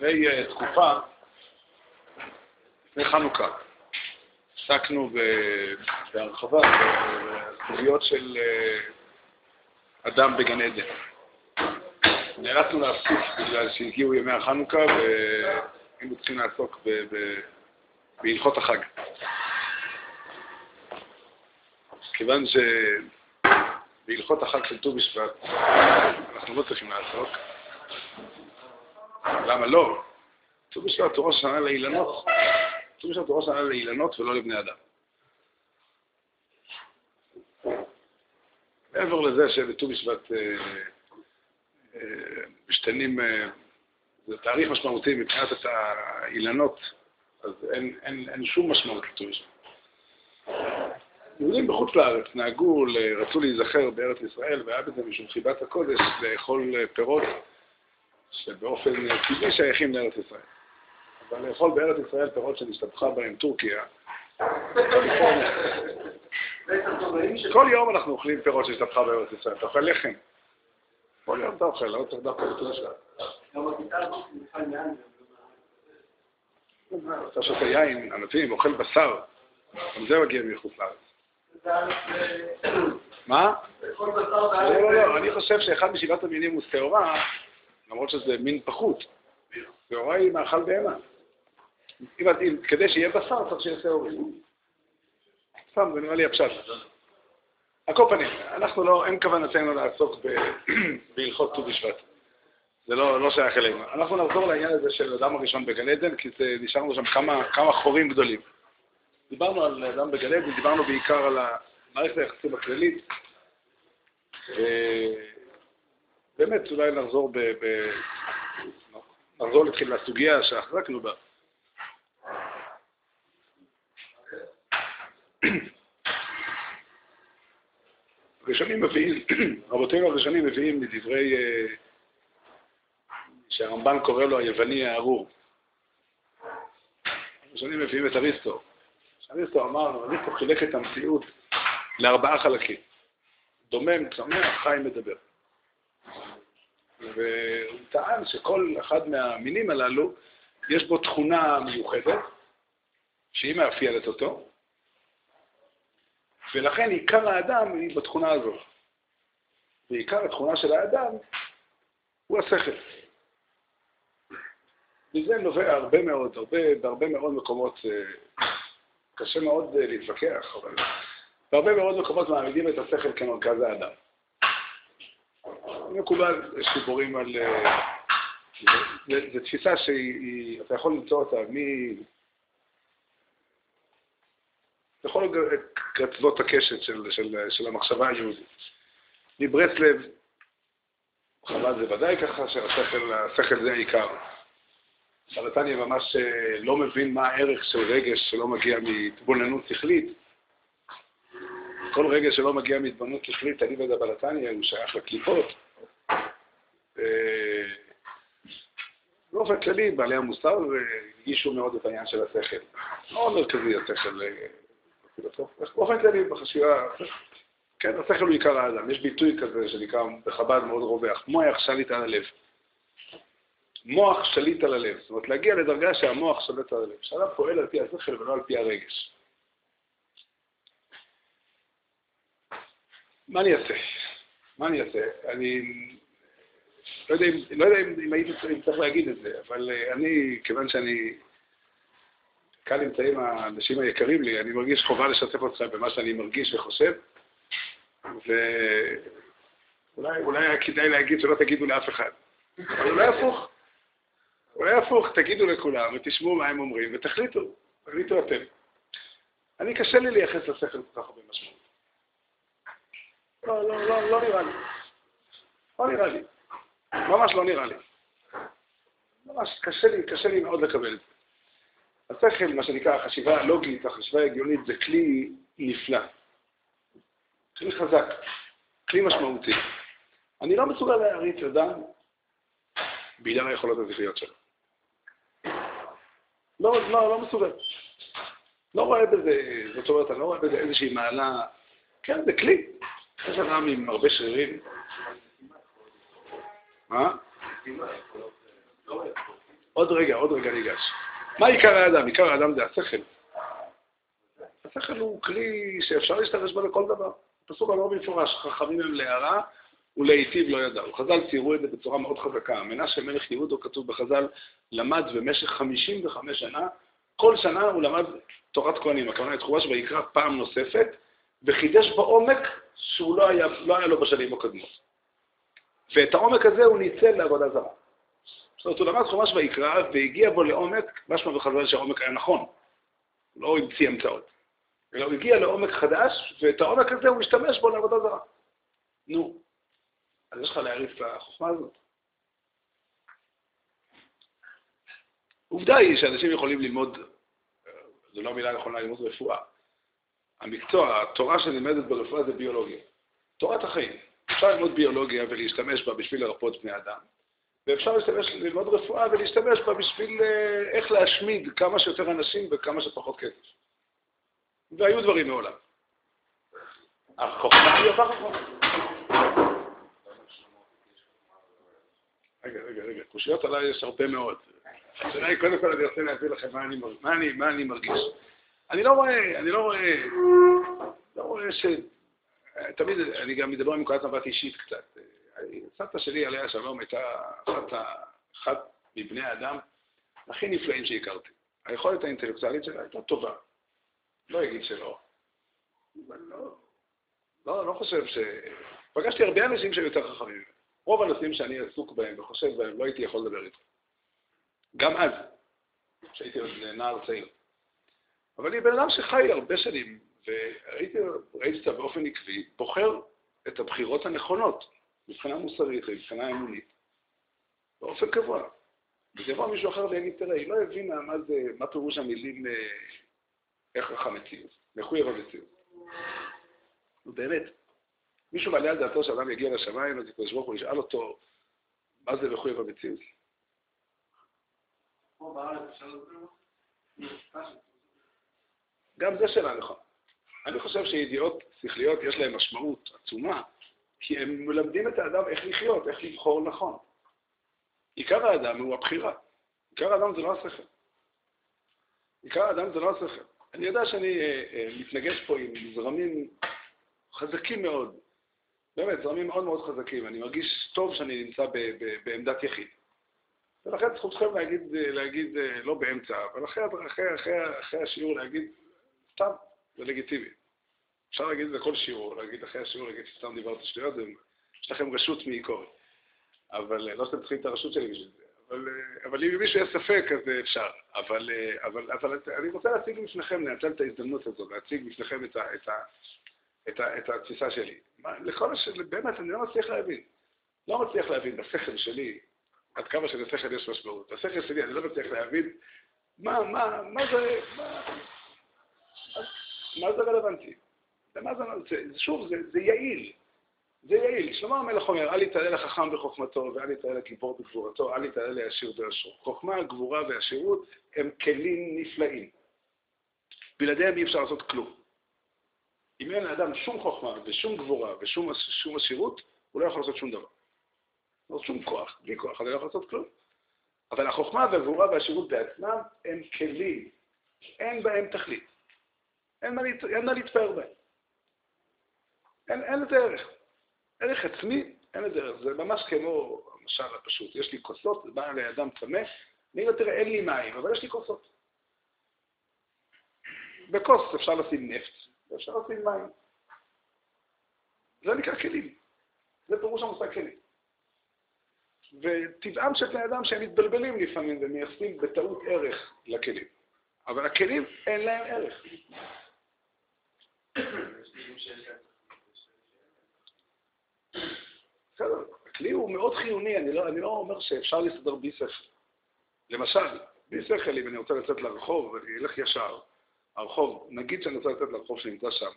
לפני אה, תקופה, לפני חנוכה, עסקנו בהרחבה בסוגיות של אה, אדם בגן עדן. נאלצנו להפסיק בגלל שהגיעו ימי החנוכה והיינו צריכים לעסוק בהלכות החג. כיוון שבהלכות החג של ט"ו בשבט אנחנו לא צריכים לעסוק, למה לא? ט"ו בשבט הוא ראש השנה לאילנות. ט"ו בשבט הוא ראש השנה לאילנות ולא לבני אדם. מעבר לזה שבט"ו בשבט אה, אה, משתנים, אה, זה תאריך משמעותי מבחינת האילנות, אז אין, אין, אין שום משמעות לט"ו בשבט. יהודים בחוץ לארץ נהגו, רצו להיזכר בארץ ישראל, והיה בזה משום חיבת הקודש לאכול פירות שבאופן טבעי שייכים לארץ ישראל. אבל לאכול בארץ ישראל פירות שנשתבחה בהם טורקיה, כל יום אנחנו אוכלים פירות שנשתבחה בארץ ישראל. אתה אוכל לחם. כל יום אתה אוכל, לא צריך דווקא שלך. אתה שותה יין, ענפים, אוכל בשר, גם זה מגיע מחוץ לארץ. מה? לא, לא, לא, אני חושב שאחד משבעת המינים הוא שעורה, למרות שזה מין פחות. שעורה היא מאכל בהמה. כדי שיהיה בשר צריך שיהיה שעורים. סתם, זה נראה לי הפשט. על כל פנים, אנחנו לא, אין כוונתנו לעסוק בהלכות ט"ו בשבט. זה לא, לא שייך אלינו. אנחנו נחזור לעניין הזה של אדם הראשון בגן עדן, כי זה, נשארנו שם כמה, כמה חורים גדולים. דיברנו על אדם בגן עדן, דיברנו בעיקר על מערכת היחסים הכללית. באמת, אולי נחזור, ב, ב, נחזור להתחיל לסוגיה שהחזקנו בה. הראשונים מביאים, רבותינו הראשונים מביאים מדברי, אה, שהרמב"ן קורא לו היווני הארור. הראשונים מביאים את אריסטו. אריסטו אמר, אריסטו חילק את המציאות לארבעה חלקים. דומם, צומח, חי, מדבר. והוא טען שכל אחד מהמינים הללו, יש בו תכונה מיוחדת, שהיא מאפיינת אותו, ולכן עיקר האדם היא בתכונה הזאת. ועיקר התכונה של האדם הוא השכל. מזה נובע הרבה מאוד, הרבה, בהרבה מאוד מקומות, אה, קשה מאוד אה, להתווכח, אבל בהרבה מאוד מקומות מעמידים את השכל כמרכז האדם. מקובל, יש דיבורים על... זו תפיסה שאתה יכול למצוא אותה מ... בכל גצלות הקשת של, של, של המחשבה היהודית. מברסלב, חב"ד זה ודאי ככה, שהשכל זה העיקר. סרטניה ממש אה, לא מבין מה הערך של רגש שלא מגיע מהתבוננות שכלית. כל רגש שלא מגיע מהתבוננות שכלית, אני בדבלתניה, הוא שייך לקליפות. אה, באופן כללי, בעלי המוסר הרגישו מאוד את העניין של השכל. מאוד מרכזי השכל אה, באופן כללי, בחשיבה, כן, השכל הוא עיקר האדם. יש ביטוי כזה שנקרא בחב"ד מאוד רווח, מוח שליט על הלב. מוח שליט על הלב. זאת אומרת, להגיע לדרגה שהמוח שולט על הלב. שאדם פועל על פי השכל ולא על פי הרגש. מה אני אעשה? מה אני אעשה? אני לא יודע אם, לא יודע אם, אם הייתי צריך להגיד את זה, אבל uh, אני, כיוון שאני כאן נמצאים האנשים היקרים לי, אני מרגיש חובה לשתף אתכם במה שאני מרגיש וחושב, ואולי היה כדאי להגיד שלא תגידו לאף אחד. אבל אולי הפוך. אולי הפוך, תגידו לכולם ותשמעו מה הם אומרים ותחליטו, תחליטו אתם. אני, קשה לי לייחס לשכל כל כך הרבה משמעות. לא, לא, לא, לא נראה לי. לא נראה לי. ממש לא נראה לי. ממש קשה לי, קשה לי מאוד לקבל את זה. השכל, מה שנקרא החשיבה הלוגית, החשיבה ההגיונית, זה כלי נפלא. כלי חזק, כלי משמעותי. אני לא מסוגל להעריץ אדם בגלל היכולות הזכריות שלו. לא, לא, לא מסובב. לא רואה בזה, זאת אומרת, אני לא רואה בזה איזושהי מעלה, כן, זה כלי. יש אדם עם הרבה שרירים. מה? עוד רגע, עוד רגע ניגש. מה עיקר האדם? עיקר האדם זה השכל. השכל הוא כלי שאפשר להשתמש בו לכל דבר. פסוק אמר במפורש, חכמים הם להערה ולהיטיב לא ידעו. חז"ל ציירו את זה בצורה מאוד חזקה. מנשה מלך יהודו, כתוב בחז"ל, למד במשך 55 שנה, כל שנה הוא למד תורת כהנים, הכוונה את חומש ויקרא פעם נוספת, וחידש בעומק שהוא לא היה, לא היה לו בשנים הקודמות. ואת העומק הזה הוא ניצל לעבודה זרה. זאת אומרת, הוא למד חומש ויקרא והגיע בו לעומק, משמע בחז"ל שהעומק היה נכון, הוא לא המציא המצאות, אלא הוא הגיע לעומק חדש, ואת העומק הזה הוא משתמש בו לעבודה זרה. נו, אז יש לך להעריף את החוכמה הזאת. עובדה היא שאנשים יכולים ללמוד, זו לא מילה נכונה, ללמוד רפואה. המקצוע, התורה שנלמדת ברפואה זה ביולוגיה. תורת החיים. אפשר ללמוד ביולוגיה ולהשתמש בה בשביל לרפות בני אדם, ואפשר להשתמש, ללמוד רפואה ולהשתמש בה בשביל אה, איך להשמיד כמה שיותר אנשים בכמה שפחות כסף. והיו דברים מעולם. החוכמה היא אותה חוכמה. רגע, רגע, רגע, קושיות עליי יש הרבה מאוד. השאלה היא, קודם כל אני רוצה להסביר לכם מה אני, מה אני, מה אני מרגיש. אני לא רואה, אני לא רואה, לא רואה ש... תמיד, אני גם מדבר עם נקודת מבט אישית קצת. סבתא שלי, עליה השלום, הייתה אחת, אחת מבני האדם הכי נפלאים שהכרתי. היכולת האינטלקטואלית שלה הייתה טובה. לא אגיד שלא. לא, לא, לא חושב ש... פגשתי הרבה אנשים שהיו יותר חכמים. רוב הנושאים שאני עסוק בהם וחושב בהם, לא הייתי יכול לדבר איתם. גם אז, כשהייתי עוד נער צעיר. אבל היא בן אדם שחי הרבה שנים, וראיתי אותה באופן עקבי, בוחר את הבחירות הנכונות, מבחינה מוסרית ומבחינה אמונית, באופן קבוע. וזה מישהו אחר ויגיד, תראה, היא לא הבינה מה זה, מה פירוש המילים אה, הכרח המציאות, מחויב המציאות. באמת, מישהו מעלה על דעתו שאדם יגיע לשמיים, אז הקדוש ברוך הוא ישאל אותו, מה זה מחויב המציאות? גם זה שאלה נכונה. אני חושב שידיעות שכליות יש להן משמעות עצומה, כי הם מלמדים את האדם איך לחיות, איך לבחור נכון. עיקר האדם הוא הבחירה. עיקר האדם זה לא השכל. עיקר האדם זה לא השכל. אני יודע שאני אה, אה, מתנגש פה עם זרמים חזקים מאוד, באמת, זרמים מאוד מאוד חזקים. אני מרגיש טוב שאני נמצא בעמדת יחיד. ולכן זכותכם להגיד, להגיד אה, לא באמצע, אבל אחרי, אחרי, אחרי, אחרי השיעור להגיד, סתם, זה לגיטימי. אפשר להגיד את זה כל שיעור, להגיד אחרי השיעור, להגיד שסתם דיברת שטויות, יש לכם רשות מעיקורת. אבל אה, לא שאתם צריכים את הרשות שלי בשביל זה. אבל, אה, אבל אם למישהו יש ספק, אז אפשר. אבל, אבל, אבל אני רוצה להציג בפניכם, לנצל את ההזדמנות הזאת, להציג בפניכם את, את, את, ה, את התפיסה שלי. לכל השאלה, באמת, אני לא מצליח להבין. לא מצליח להבין בשכל שלי, עד כמה שלשכל יש משמעות. בשכל שלי אני לא מצליח להבין מה, מה, מה זה, מה, מה זה רלוונטי. למה זה, שוב, זה, זה יעיל. זה יעיל. שלמה המלך אומר, אל יתעלה לחכם בחוכמתו, ואל יתעלה לגיבור בגבורתו, אל יתעלה לעשיר בעשרו. חוכמה, גבורה ועשירות הם כלים נפלאים. בלעדיהם אי אפשר לעשות כלום. אם אין לאדם שום חוכמה ושום גבורה ושום עשירות, הוא לא יכול לעשות שום דבר. לא שום כוח, בלי כוח אני לא יכול לעשות כלום. אבל החוכמה והגבורה והשירות בעצמם הם כלים, אין בהם תכלית. אין מה, להת... אין מה להתפאר בהם. אין, אין לזה ערך. ערך עצמי, אין לזה ערך. זה ממש כמו המשל הפשוט. יש לי כוסות, בא אליי אדם צמא, אני אומר, תראה, אין לי מים, אבל יש לי כוסות. בכוס אפשר לשים נפט, ואפשר לשים מים. זה נקרא כלים. זה פירוש המושג כלים. וטבעם של בני אדם שהם מתבלבלים לפעמים ומייחסים בטעות ערך לכלים. אבל הכלים אין להם ערך. בסדר, הכלי הוא מאוד חיוני, אני לא, אני לא אומר שאפשר להסתדר בלי שכל. למשל, בלי שכל, אם אני רוצה לצאת לרחוב ואני אלך ישר, הרחוב, נגיד שאני רוצה לצאת לרחוב שנמצא שם,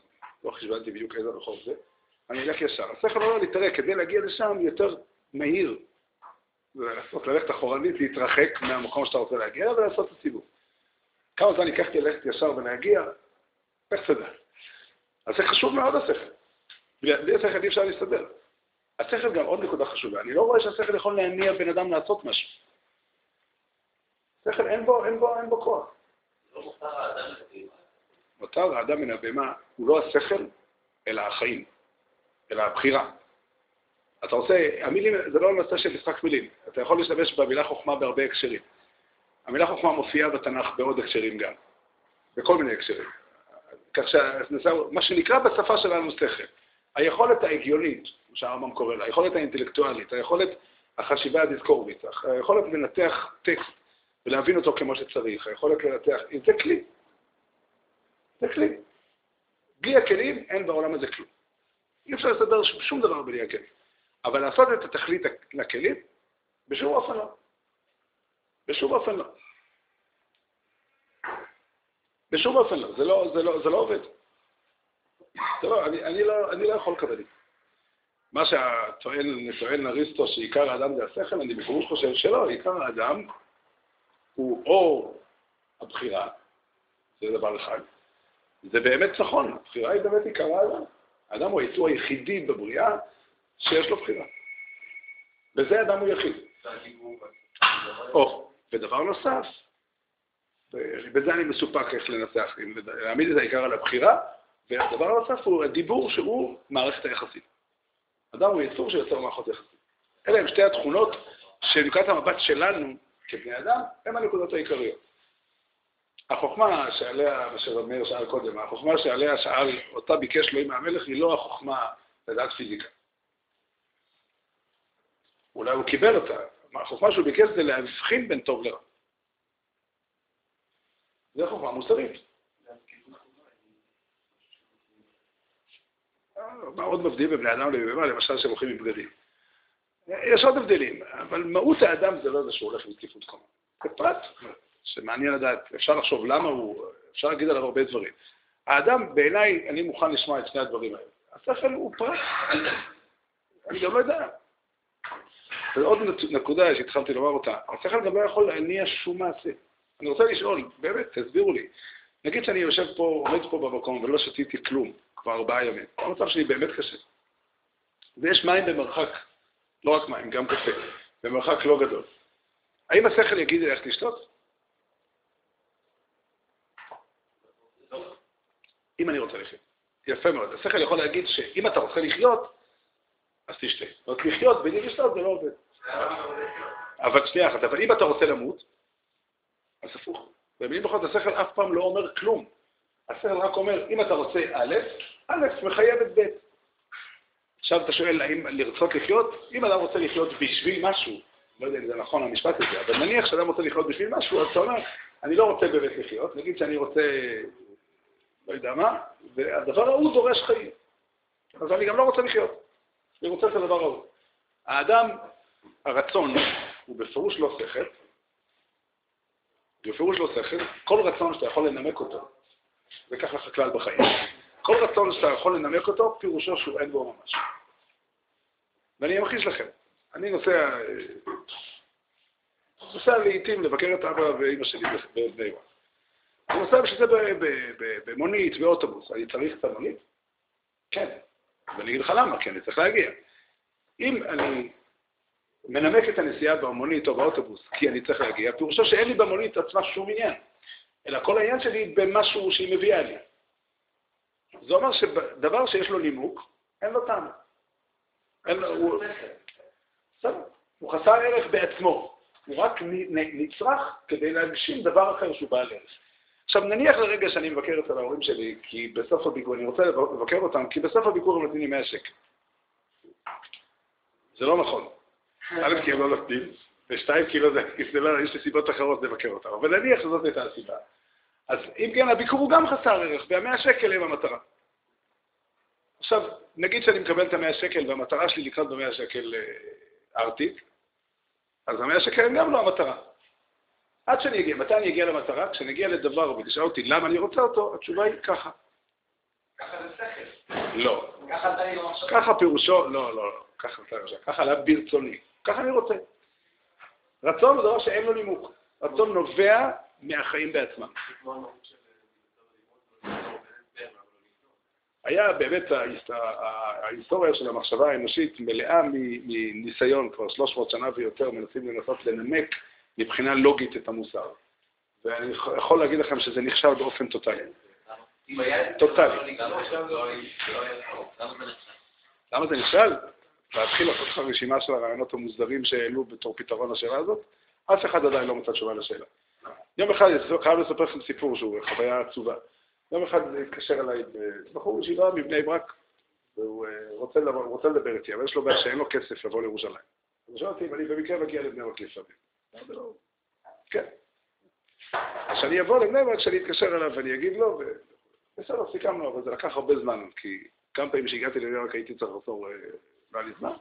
לא חשבנתי בדיוק איזה רחוב זה, אני אלך ישר. השכל אומר לי, תראה, כדי להגיע לשם יותר מהיר, לעשות, ללכת אחורנית, להתרחק מהמקום שאתה רוצה להגיע ולעשות את הסיבוב. כמה זמן ייקחתי ללכת ישר ולהגיע? איך תדע? אז זה חשוב מאוד השכל. בלי השכל אי אפשר להסתדר. השכל גם עוד נקודה חשובה. אני לא רואה שהשכל יכול להניע בן אדם לעשות משהו. שכל אין בו, אין בו, אין בו כוח. מותר האדם מן הבהמה הוא לא השכל, אלא החיים, אלא הבחירה. אתה רוצה, המילים, זה לא נושא של משחק מילים. אתה יכול להשתמש במילה חוכמה בהרבה הקשרים. המילה חוכמה מופיעה בתנ"ך בעוד הקשרים גם, בכל מיני הקשרים. כך שמה שנקרא בשפה שלנו שכל. היכולת ההגיונית, כמו שהרמב"ם קורא לה, היכולת האינטלקטואלית, היכולת החשיבה הדיסקורבית, היכולת לנתח טקסט ולהבין אותו כמו שצריך, היכולת לנתח, זה כלי. זה כלי. בלי הכלים אין בעולם הזה כלום. אי אפשר לסדר שום דבר בלי הכלים. אבל לעשות את התכלית לכלים, בשום אופן לא. בשום אופן לא. בשום אופן לא. זה לא, זה לא, זה לא עובד. זה לא, אני, אני, לא, אני לא יכול לקבל את זה. מה שטוען אריסטו שעיקר האדם זה השכל, אני בפירוש חושב שלא, עיקר האדם הוא או הבחירה, זה דבר אחד. זה באמת נכון, הבחירה היא באמת עיקר האדם. האדם הוא היצור היחידי בבריאה שיש לו בחירה. בזה אדם הוא יחיד. או, ודבר נוסף, בזה אני מסופק איך לנסח, להעמיד את העיקר על הבחירה, והדבר הנוסף הוא הדיבור שהוא מערכת היחסים. אדם הוא יצור שיוצר מערכות יחסים. אלה הן שתי התכונות שנקודת המבט שלנו כבני אדם, הן הנקודות העיקריות. החוכמה שעליה, מה שרב שאל קודם, החוכמה שעליה שאל, אותה ביקש לו עם המלך, היא לא החוכמה לדעת פיזיקה. אולי הוא קיבל אותה. החוכמה שהוא ביקש זה להבחין בין טוב לרע. זה חוכמה מוסרית. מה עוד מבדיל בין בני אדם לבהמה, למשל שהם הולכים עם בגדים. יש עוד הבדלים, אבל מהות האדם זה לא זה שהוא הולך עם תקיפות קומה. זה פרט שמעניין לדעת, אפשר לחשוב למה הוא, אפשר להגיד עליו הרבה דברים. האדם, בעיניי, אני מוכן לשמוע את שני הדברים האלה. השכל הוא פרט, אני גם לא יודע. ועוד נקודה שהתחלתי לומר אותה, השכל גם לא יכול להניע שום מעשה. אני רוצה לשאול, באמת, תסבירו לי. נגיד שאני יושב פה, עומד פה במקום ולא שתיתי כלום כבר ארבעה ימים. המצב שלי באמת קשה. ויש מים במרחק, לא רק מים, גם קפה, במרחק לא גדול. האם השכל יגיד לי איך לשתות? אם אני רוצה לחיות. יפה מאוד. השכל יכול להגיד שאם אתה רוצה לחיות, אז תשתה. אומרת, לחיות בלי לשתות זה לא עובד. אבל שנייה אחת, אבל אם אתה רוצה למות, אז הפוך. במילים פחות, השכל אף פעם לא אומר כלום. השכל רק אומר, אם אתה רוצה א', א' מחייב את ב'. עכשיו אתה שואל האם לרצות לחיות? אם אדם רוצה לחיות בשביל משהו, לא יודע אם זה נכון המשפט הזה, אבל נניח שאדם רוצה לחיות בשביל משהו, אז אתה אומר, אני לא רוצה באמת לחיות, נגיד שאני רוצה, לא יודע מה, והדבר ההוא דורש חיים. אז אני גם לא רוצה לחיות. אני רוצה את הדבר ההוא. האדם, הרצון הוא בפירוש לא שכל, בפירוש לא שכל, כל רצון שאתה יכול לנמק אותו, זה ככה כלל בחיים, כל רצון שאתה יכול לנמק אותו, פירושו שהוא אין בו ממש. ואני אמחיש לכם, אני נוסע, נוסע לעיתים לבקר את אבא ואימא שלי בבני ברק. אני נוסע בשביל זה במונית, באוטובוס, אני צריך את המונית? כן. ואני אגיד לך למה, כי אני צריך להגיע. אם אני מנמק את הנסיעה במונית או באוטובוס כי אני צריך להגיע, פירושו שאין לי במונית עצמה שום עניין, אלא כל העניין שלי במשהו שהיא מביאה לי. זה אומר שדבר שיש לו נימוק, אין לו טעם. הוא חסר ערך בעצמו. הוא רק נצרך כדי להגשים דבר אחר שהוא בעל ערך. עכשיו נניח לרגע שאני מבקר אצל ההורים שלי, כי בסוף הביקור, אני רוצה לבקר אותם, כי בסוף הביקור הם נותנים לי 100 שקל. זה לא נכון. א', כי הם לא נותנים, ושתיים, כי לא, זה לא, יש לי סיבות אחרות לבקר אותם, אבל נניח שזאת הייתה הסיבה. אז אם כן, הביקור הוא גם חסר ערך, והמאה שקל הם המטרה. עכשיו, נגיד שאני מקבל את המאה שקל והמטרה שלי לקנות במאה שקל אה, ארטיק, אז המאה שקל הם גם לא המטרה. עד שאני אגיע, מתי אני אגיע למטרה? כשאני אגיע לדבר ותשאל אותי למה אני רוצה אותו, התשובה היא ככה. ככה זה שכל. לא. ככה פירושו, לא, לא, לא. ככה ככה עלה ברצוני. ככה אני רוצה. רצון הוא דבר שאין לו נימוק. רצון נובע מהחיים בעצמם. היה באמת, ההיסטוריה של המחשבה האנושית מלאה מניסיון, כבר 300 שנה ויותר מנסים לנסות לנמק מבחינה לוגית את המוסר. ואני יכול להגיד לכם שזה נכשל באופן טוטאלי. טוטאלי. למה זה נכשל? להתחיל לעשות לך רשימה של הרעיונות המוסדרים שהעלו בתור פתרון לשאלה הזאת? אף אחד עדיין לא מצא תשובה לשאלה. יום אחד, אני חייב לספר לכם סיפור שהוא חוויה עצובה. יום אחד התקשר אליי בחור ישיבה מבני ברק, והוא אה, רוצה, רוצה לדבר איתי, אבל יש לו בעיה שאין לו כסף לבוא לירושלים. אז הוא אותי אם אני במקרה מגיע לבני ברק לפעמים. כן. אז שאני אבוא לבני ברק, שאני אתקשר אליו ואני אגיד לו, ובסדר, סיכמנו, אבל זה לקח הרבה זמן, כי כמה פעמים שהגעתי לבני ברק הייתי צריך לחזור, לא היה לי זמן.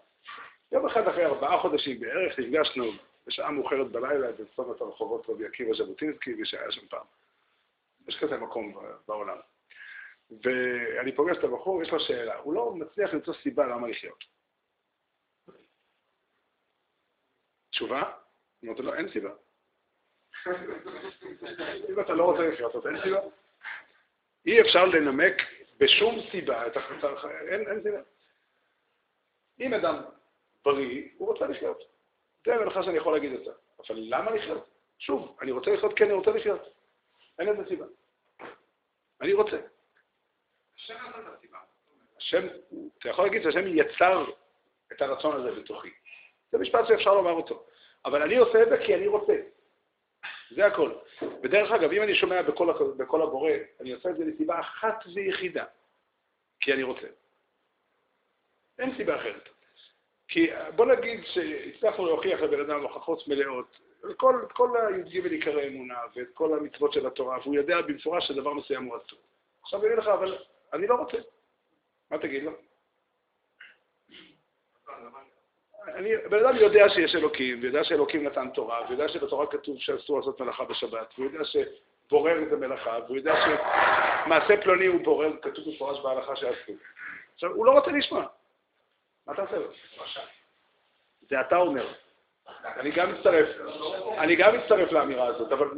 יום אחד אחרי ארבעה חודשים בערך נפגשנו בשעה מאוחרת בלילה בצומת הרחובות רבי עקיבא ז'בוטינסקי, מי שהיה שם פעם. יש כזה מקום בעולם. ואני פוגש את הבחור, יש לו שאלה, הוא לא מצליח למצוא סיבה למה לחיות. תשובה? אמרתי לו, אין סיבה. אם אתה לא רוצה לחיות, אז אין סיבה. אי אפשר לנמק בשום סיבה את החלטה, אין, אין סיבה. אם אדם בריא, הוא רוצה לחיות. זה המלאכה שאני יכול להגיד את זה. אבל למה לחיות? שוב, אני רוצה לחיות כי אני רוצה לחיות. אין לזה סיבה. אני רוצה. השם נתן את הסיבה. השם, אתה יכול להגיד שהשם יצר את הרצון הזה בתוכי. זה משפט שאפשר לומר אותו. אבל אני עושה את זה כי אני רוצה. זה הכל. ודרך אגב, אם אני שומע בקול, בקול הבורא, אני עושה את זה מסיבה אחת ויחידה, כי אני רוצה. אין סיבה אחרת. כי בוא נגיד שהצלחנו להוכיח לבן אדם הוכחות מלאות, כל, כל הי"ג עיקרי אמונה ואת כל המצוות של התורה, והוא יודע במפורש שדבר מסוים הוא אסור. עכשיו אני אגיד לך, אבל אני לא רוצה. מה תגיד לו? אני, בן אדם יודע שיש אלוקים, ויודע שאלוקים נתן תורה, ויודע שבתורה כתוב שאסור לעשות מלאכה בשבת, והוא יודע שבורר את המלאכה, והוא יודע שמעשה פלוני הוא בורר, כתוב מפורש בהלכה שאסור. עכשיו, הוא לא רוצה לשמוע. מה אתה עושה לו? זה אתה אומר. אני גם מצטרף, אני גם מצטרף לאמירה הזאת, אבל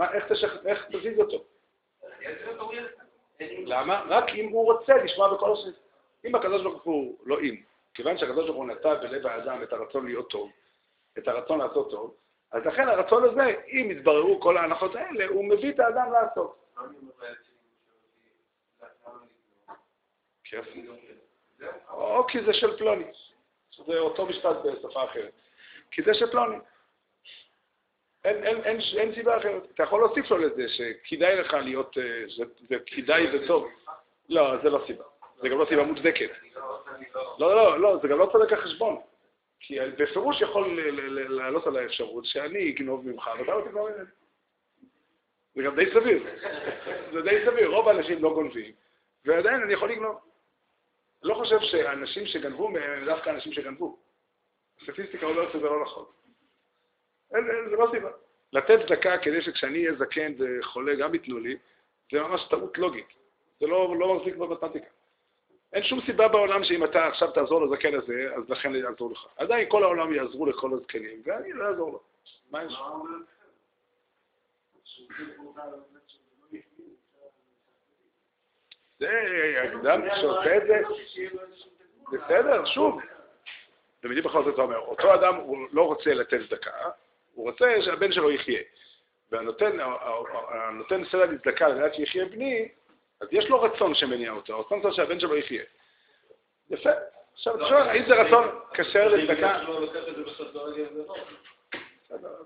איך, תזיז אותו? למה? רק אם הוא רוצה לשמוע בכל השני. אם הקדוש ברוך הוא, לא אם, כיוון שהקדוש ברוך הוא נטע בלב האדם את הרצון להיות טוב, את הרצון לעשות טוב, אז לכן הרצון הזה, אם יתבררו כל ההנחות האלה, הוא מביא את האדם לעשות. או כי זה של פלוני. זה אותו משפט בשפה אחרת. כי זה של פלוני. אין, אין, אין, אין סיבה אחרת. אתה יכול להוסיף לו לזה שכדאי לך להיות, אה, זה כדאי וטוב. לא, זה לא סיבה. זה גם לא סיבה מוצדקת. לא, לא, לא, זה גם לא צודק החשבון. כי בפירוש יכול לעלות על האפשרות שאני אגנוב ממך ואתה לא תגנוב ממני. זה גם די סביר. זה די סביר. רוב האנשים לא גונבים, ועדיין אני יכול לגנוב. לא חושב שאנשים שגנבו מהם הם דווקא אנשים שגנבו. הסטטיסטיקה אומרת שזה לא נכון. אין, אין, זה לא סיבה. לתת צדקה כדי שכשאני אהיה זקן וחולה גם ייתנו לי, זה ממש טעות לוגית. זה לא, לא מחזיק במתמטיקה. אין שום סיבה בעולם שאם אתה עכשיו תעזור לזקן הזה, אז לכן יעזור לך. עדיין כל העולם יעזרו לכל הזקנים, ואני לא אעזור לו. מה יש? זה אדם שעושה את זה, בסדר, שוב. אתם יודעים בכל זאת אומר, אותו אדם הוא לא רוצה לתת צדקה, הוא רוצה שהבן שלו יחיה. והנותן סדר לצדקה על מנת שיחיה בני, אז יש לו רצון שמניע אותו, הרצון שלו שהבן שלו יחיה. יפה. עכשיו, אתה שואל, האם זה רצון כשר לצדקה?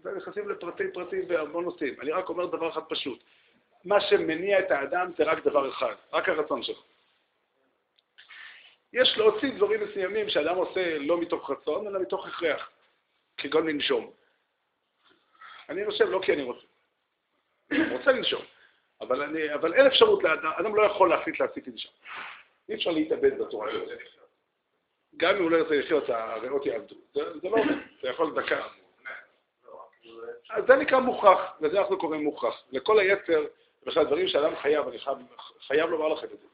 זה נכנסים לפרטי פרטים והמון נושאים. אני רק אומר דבר אחד פשוט. מה שמניע את האדם זה רק דבר אחד, רק הרצון שלו. יש להוציא דברים מסוימים שאדם עושה לא מתוך רצון, אלא מתוך הכרח, כגון לנשום. אני נושם לא כי אני רוצה. אני רוצה לנשום, אבל, אני, אבל אין אפשרות, לאדם, אדם לא יכול להחליט להפסיק לנשום. אי אפשר להתאבד בצורה הזאת. גם אם הוא לא ירצה לחיות, הריאות יעבדו. זה, זה לא עובד, זה יכול דקה. אז זה נקרא מוכרח, לזה אנחנו קוראים מוכרח. לכל היתר, בכלל דברים שאדם חייב, אני חייב, חייב לומר לכם את זה.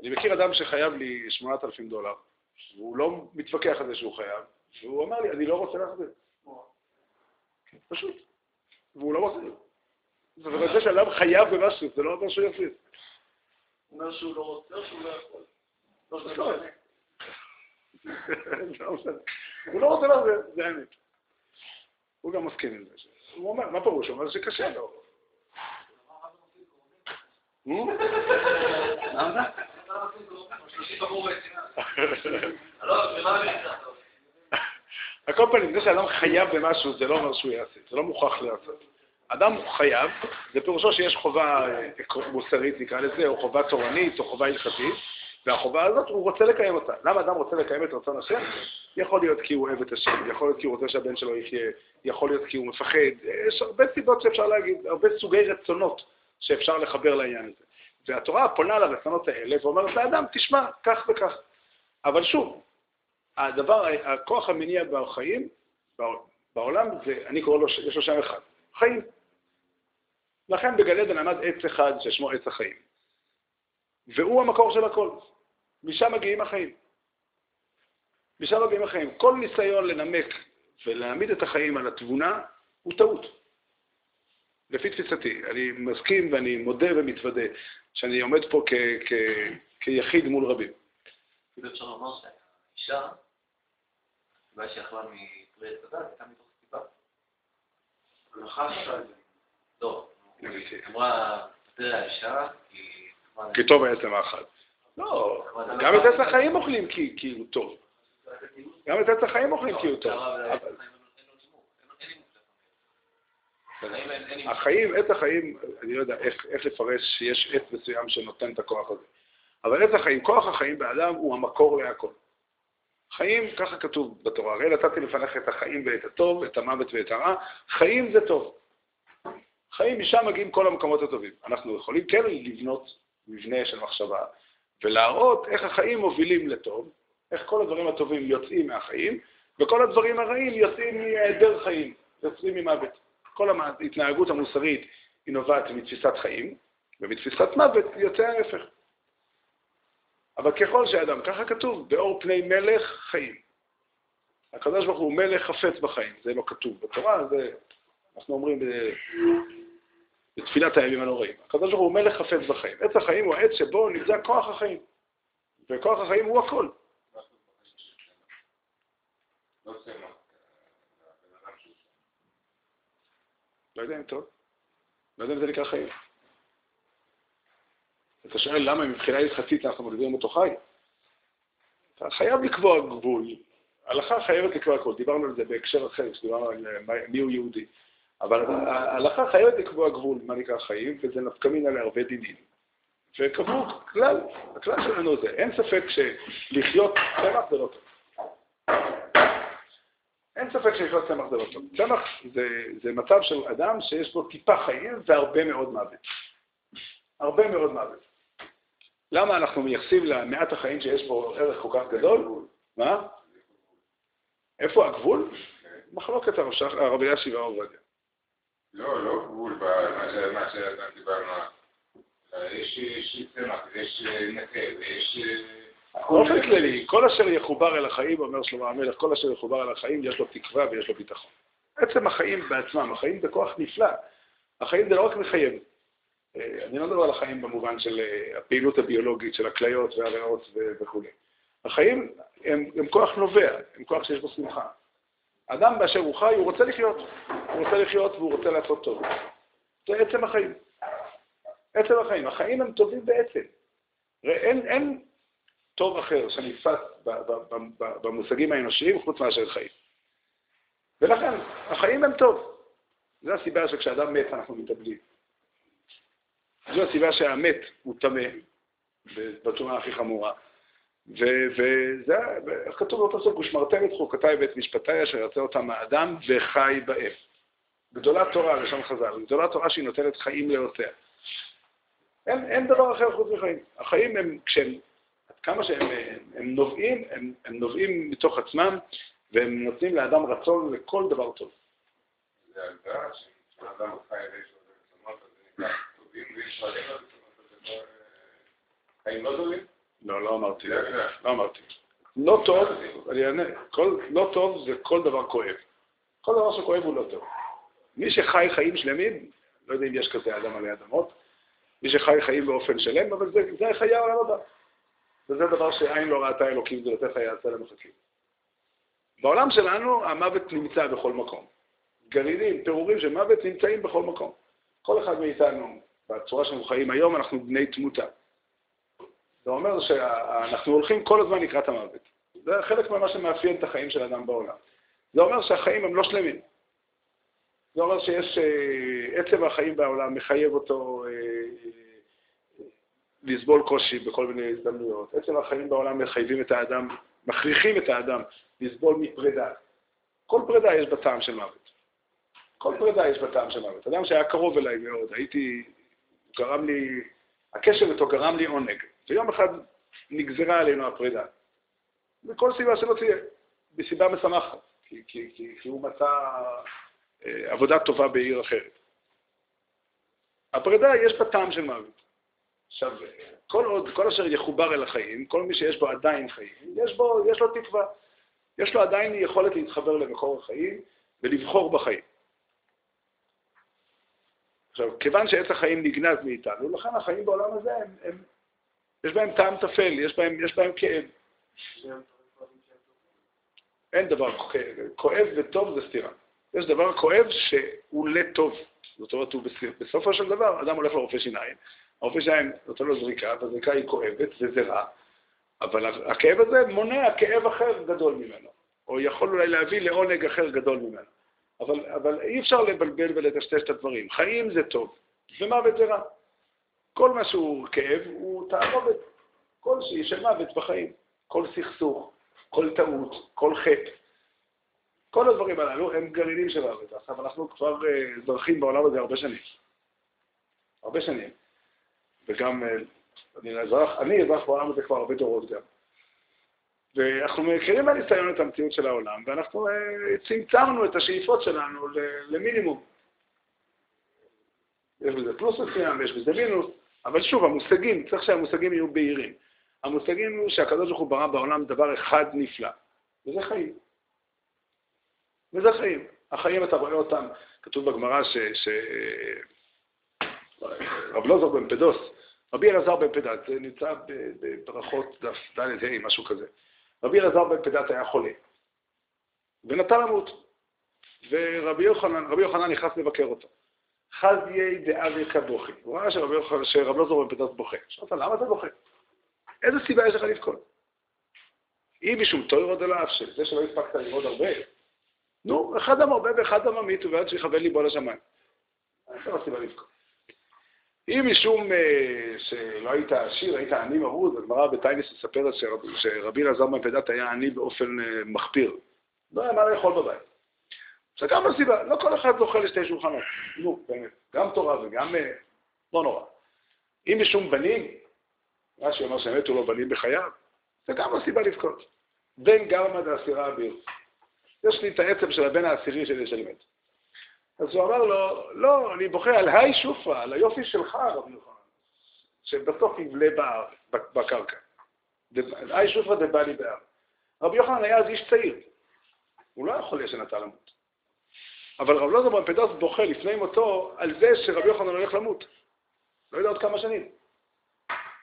אני מכיר אדם שחייב לי 8,000 דולר, והוא לא מתווכח על זה שהוא חייב, והוא אמר לי, אני לא רוצה להחזיר. פשוט. והוא לא מחזיר. אבל זה שאדם חייב במשהו, זה לא אומר שהוא יפסיד. הוא אומר שהוא לא רוצה או שהוא לא יכול. לא, זה לא. משנה. הוא לא רוצה להחזיר, זה האמת. הוא גם מסכים עם זה. הוא אומר, מה פירוש? הוא אומר שקשה לו. למה? על כל פנים, זה שאדם חייב במשהו, זה לא אומר שהוא יעשה, זה לא מוכרח לעשות. אדם חייב, זה פירושו שיש חובה אה, מוסרית, נקרא לזה, או חובה תורנית, או חובה הלכתית, והחובה הזאת, הוא רוצה לקיים אותה. למה אדם רוצה לקיים את רצון השם? יכול להיות כי הוא אוהב את השם, יכול להיות כי הוא רוצה שהבן שלו יחיה, יכול להיות כי הוא מפחד. יש הרבה סיבות שאפשר להגיד, הרבה סוגי רצונות שאפשר לחבר לעניין הזה. והתורה פונה לרצונות האלה ואומרת לאדם, תשמע, כך וכך. אבל שוב, הדבר, הכוח המניע בחיים, בעולם, זה, אני קורא לו, יש לו שם אחד, חיים. לכן בגלי עדן עמד עץ אחד ששמו עץ החיים. והוא המקור של הכל. משם מגיעים החיים. משם מגיעים החיים. כל ניסיון לנמק ולהעמיד את החיים על התבונה הוא טעות. לפי תפיסתי. אני מסכים ואני מודה ומתוודה שאני עומד פה כ- כ- כיחיד מול רבים. כאילו אפשר לומר שהאישה, הסיבה שיכלה מפרי עץ הדת, הייתה מתוך סיבה. לא, אמרה, תראה האישה, כי... טוב העצם האחד. לא, גם את עץ החיים אוכלים כי כי הוא טוב. גם את עץ החיים אוכלים כי הוא טוב. החיים, עץ החיים, אני לא יודע איך, איך לפרש שיש עץ מסוים שנותן את הכוח הזה. אבל עץ החיים, כוח החיים באדם הוא המקור להכל. חיים, ככה כתוב בתורה, הרי נתתי לפניך את החיים ואת הטוב, את המוות ואת הרע, חיים זה טוב. חיים, משם מגיעים כל המקומות הטובים. אנחנו יכולים כן לבנות מבנה של מחשבה, ולהראות איך החיים מובילים לטוב, איך כל הדברים הטובים יוצאים מהחיים, וכל הדברים הרעים יוצאים מהיעדר חיים, יוצאים ממוות. כל ההתנהגות המוסרית היא נובעת מתפיסת חיים, ומתפיסת מוות יוצא ההפך. אבל ככל שאדם, ככה כתוב, באור פני מלך חיים. הקדוש ברוך הוא מלך חפץ בחיים, זה לא כתוב בתורה, זה אנחנו אומרים בתפילת הימים הנוראים. הקדוש ברוך הוא מלך חפץ בחיים. עץ החיים הוא העץ שבו נמצא כוח החיים, וכוח החיים הוא הכל. לא יודע אם טוב. לא יודע אם זה נקרא חיים. אתה שואל למה מבחינה הלכתית אנחנו מגדירים אותו חי? אתה חייב לקבוע גבול. ההלכה חייבת לקבוע גבול. דיברנו על זה בהקשר אחר, כשדיברנו על מי הוא יהודי. אבל ההלכה חייבת לקבוע גבול, מה נקרא חיים, וזה נפקא מינה להרבה דינים. וקבעו כלל, הכלל שלנו זה, אין ספק שלחיות צמח זה לא טוב. אין ספק שלחיות צמח זה לא טוב. צמח זה, זה מצב של אדם שיש בו טיפה חיים והרבה מאוד מוות. הרבה מאוד מוות. למה אנחנו מייחסים למעט החיים שיש בו ערך כל כך גדול? מה? איפה הגבול? מחלוקת הרבי יאשי והרב עובדיה. לא, לא גבול במה שאתה דיברנו. יש צמח, יש נקה, יש... באופן כללי, כל אשר יחובר אל החיים, אומר שלמה המלך, כל אשר יחובר אל החיים יש לו תקווה ויש לו ביטחון. עצם החיים בעצמם, החיים זה כוח נפלא. החיים זה לא רק מחייב. אני לא מדבר על החיים במובן של הפעילות הביולוגית, של הכליות והריאות וכו'. החיים הם, הם כוח נובע, הם כוח שיש בו שמחה. אדם באשר הוא חי, הוא רוצה לחיות. הוא רוצה לחיות והוא רוצה לעשות טוב. זה עצם החיים. עצם החיים. החיים הם טובים בעצם. אין, אין טוב אחר שנתפס במושגים האנושיים חוץ מאשר חיים. ולכן, החיים הם טוב. זו הסיבה שכשאדם מת אנחנו מתאבדים. זו הסיבה שהמת הוא טמא, בצורה הכי חמורה. וזה, איך כתוב באותו סוף, ושמרתם את חוקותיי ואת משפטיי אשר יוצא אותם האדם וחי בהם. גדולה תורה, לשון חז"ל, גדולה תורה שהיא נותנת חיים לאותיה. אין, אין דבר אחר חוץ מחיים. החיים הם, כשהם, כמה שהם הם נובעים, הם, הם נובעים מתוך עצמם, והם נותנים לאדם רצון לכל דבר טוב. זה הגדרה שאדם חי לו אז זה נקרא טובים, ויש לו חיים לא טובים? לא, לא אמרתי. לא אמרתי. לא טוב, אני אענה, לא טוב זה כל דבר כואב. כל דבר שכואב הוא לא טוב. מי שחי חיים שלמים, לא יודע אם יש כזה אדם עלי אדמות, מי שחי חיים באופן שלם, אבל זה, זה חיי העולם הבא. וזה דבר שעין לא ראתה אלוקים זולתך יעשה למחכים. בעולם שלנו המוות נמצא בכל מקום. גרעינים, פירורים של מוות נמצאים בכל מקום. כל אחד מאיתנו, בצורה שאנחנו חיים היום, אנחנו בני תמותה. זה אומר שאנחנו הולכים כל הזמן לקראת המוות. זה חלק ממה שמאפיין את החיים של אדם בעולם. זה אומר שהחיים הם לא שלמים. זה אומר שיש, אה, עצם החיים בעולם מחייב אותו אה, לסבול קושי בכל מיני הזדמנויות. עצם החיים בעולם מחייבים את האדם, מכריחים את האדם לסבול מפרידה. כל פרידה יש בה טעם של מוות. כל פרידה יש בה טעם של מוות. אדם שהיה קרוב אליי מאוד, הייתי, גרם לי, הקשר איתו גרם לי עונג. ויום אחד נגזרה עלינו הפרידה. מכל סיבה שלא תהיה, מסיבה משמחת, כי, כי, כי, כי הוא מצא אה, עבודה טובה בעיר אחרת. הפרידה יש בה טעם של מוות. עכשיו, כל עוד, כל אשר יחובר אל החיים, כל מי שיש בו עדיין חיים, יש, בו, יש לו תקווה. יש לו עדיין יכולת להתחבר למקור החיים ולבחור בחיים. עכשיו, כיוון שעץ החיים נגנז מאיתנו, לכן החיים בעולם הזה, הם, הם, יש בהם טעם טפל, יש בהם, יש בהם כאב. אין דבר כואב וטוב זה סתירה. יש דבר כואב שהוא לטוב. זאת אומרת, בסופו של דבר, אדם הולך לרופא שיניים, הרופא שיניים נותן לו זריקה, והזריקה היא כואבת וזה רע, אבל הכאב הזה מונע כאב אחר גדול ממנו, או יכול אולי להביא לעונג אחר גדול ממנו. אבל, אבל אי אפשר לבלבל ולטשטש את הדברים. חיים זה טוב, ומוות זה רע. כל מה שהוא כאב הוא תערובת כלשהי של מוות בחיים. כל סכסוך, כל טעות, כל חטא. כל הדברים הללו הם גרעינים של מוות. עכשיו, אנחנו כבר uh, זרחים בעולם הזה הרבה שנים. הרבה שנים. וגם, uh, אני אזרח, אני אזרח בעולם הזה כבר הרבה דורות גם. ואנחנו מכירים מהניסיון את המציאות של העולם, ואנחנו uh, צמצמנו את השאיפות שלנו למינימום. יש בזה פלוס מסוים, יש בזה מינוס, אבל שוב, המושגים, צריך שהמושגים יהיו בהירים. המושגים הוא שהקדוש ברוך הוא ברא בעולם דבר אחד נפלא, וזה חיים. וזה חיים. החיים, אתה רואה אותם, כתוב בגמרא ש... ש... רב לוזור בן פדוס, רבי אלעזר בן פדת, זה נמצא בברכות דף ד' ה', משהו כזה. רבי אלעזר בן פדת היה חולה, ונטה למות. ורבי יוחנן, רבי יוחנן נכנס לבקר אותו. חזיי דאבי כבוכי. הוא ראה שרב לוזור בן פדת בוכה. שאלת, למה אתה בוכה? איזה סיבה יש לך לבכות? אם משום תוירו דלאף של זה שלא הספקת ללמוד הרבה, נו, אחד המרבה ואחד הממית ובעד שיכוון ליבו לשמיים. איזה לא סיבה לבכות. אם משום אה, שלא היית עשיר, היית עני מרוד, הגמרא בטייניס מספרת שרבי אלעזר בן פדת היה עני באופן אה, מחפיר. לא היה מה לאכול בבית. זה גם הסיבה, לא כל אחד זוכה לשתי שולחנות. נו, באמת, גם תורה וגם... אה, לא נורא. אם משום בנים, רש"י אומר שמתו לו בנים בחייו, זה גם הסיבה לבכות. בן גרמא דאסירה אביר. יש לי את העצם של הבן העשירי שלי של מת. אז הוא אמר לו, לא, אני בוכה על היי שופרה, על היופי שלך, רבי יוחנן, שבסוף יבלה בקרקע. היי שופרה דבא לי באר. רבי יוחנן היה אז איש צעיר. הוא לא היה חולה שנטע למות. אבל רב לוזר בן פדוס בוכה לפני מותו על זה שרבי יוחנן הולך למות. לא יודע עוד כמה שנים.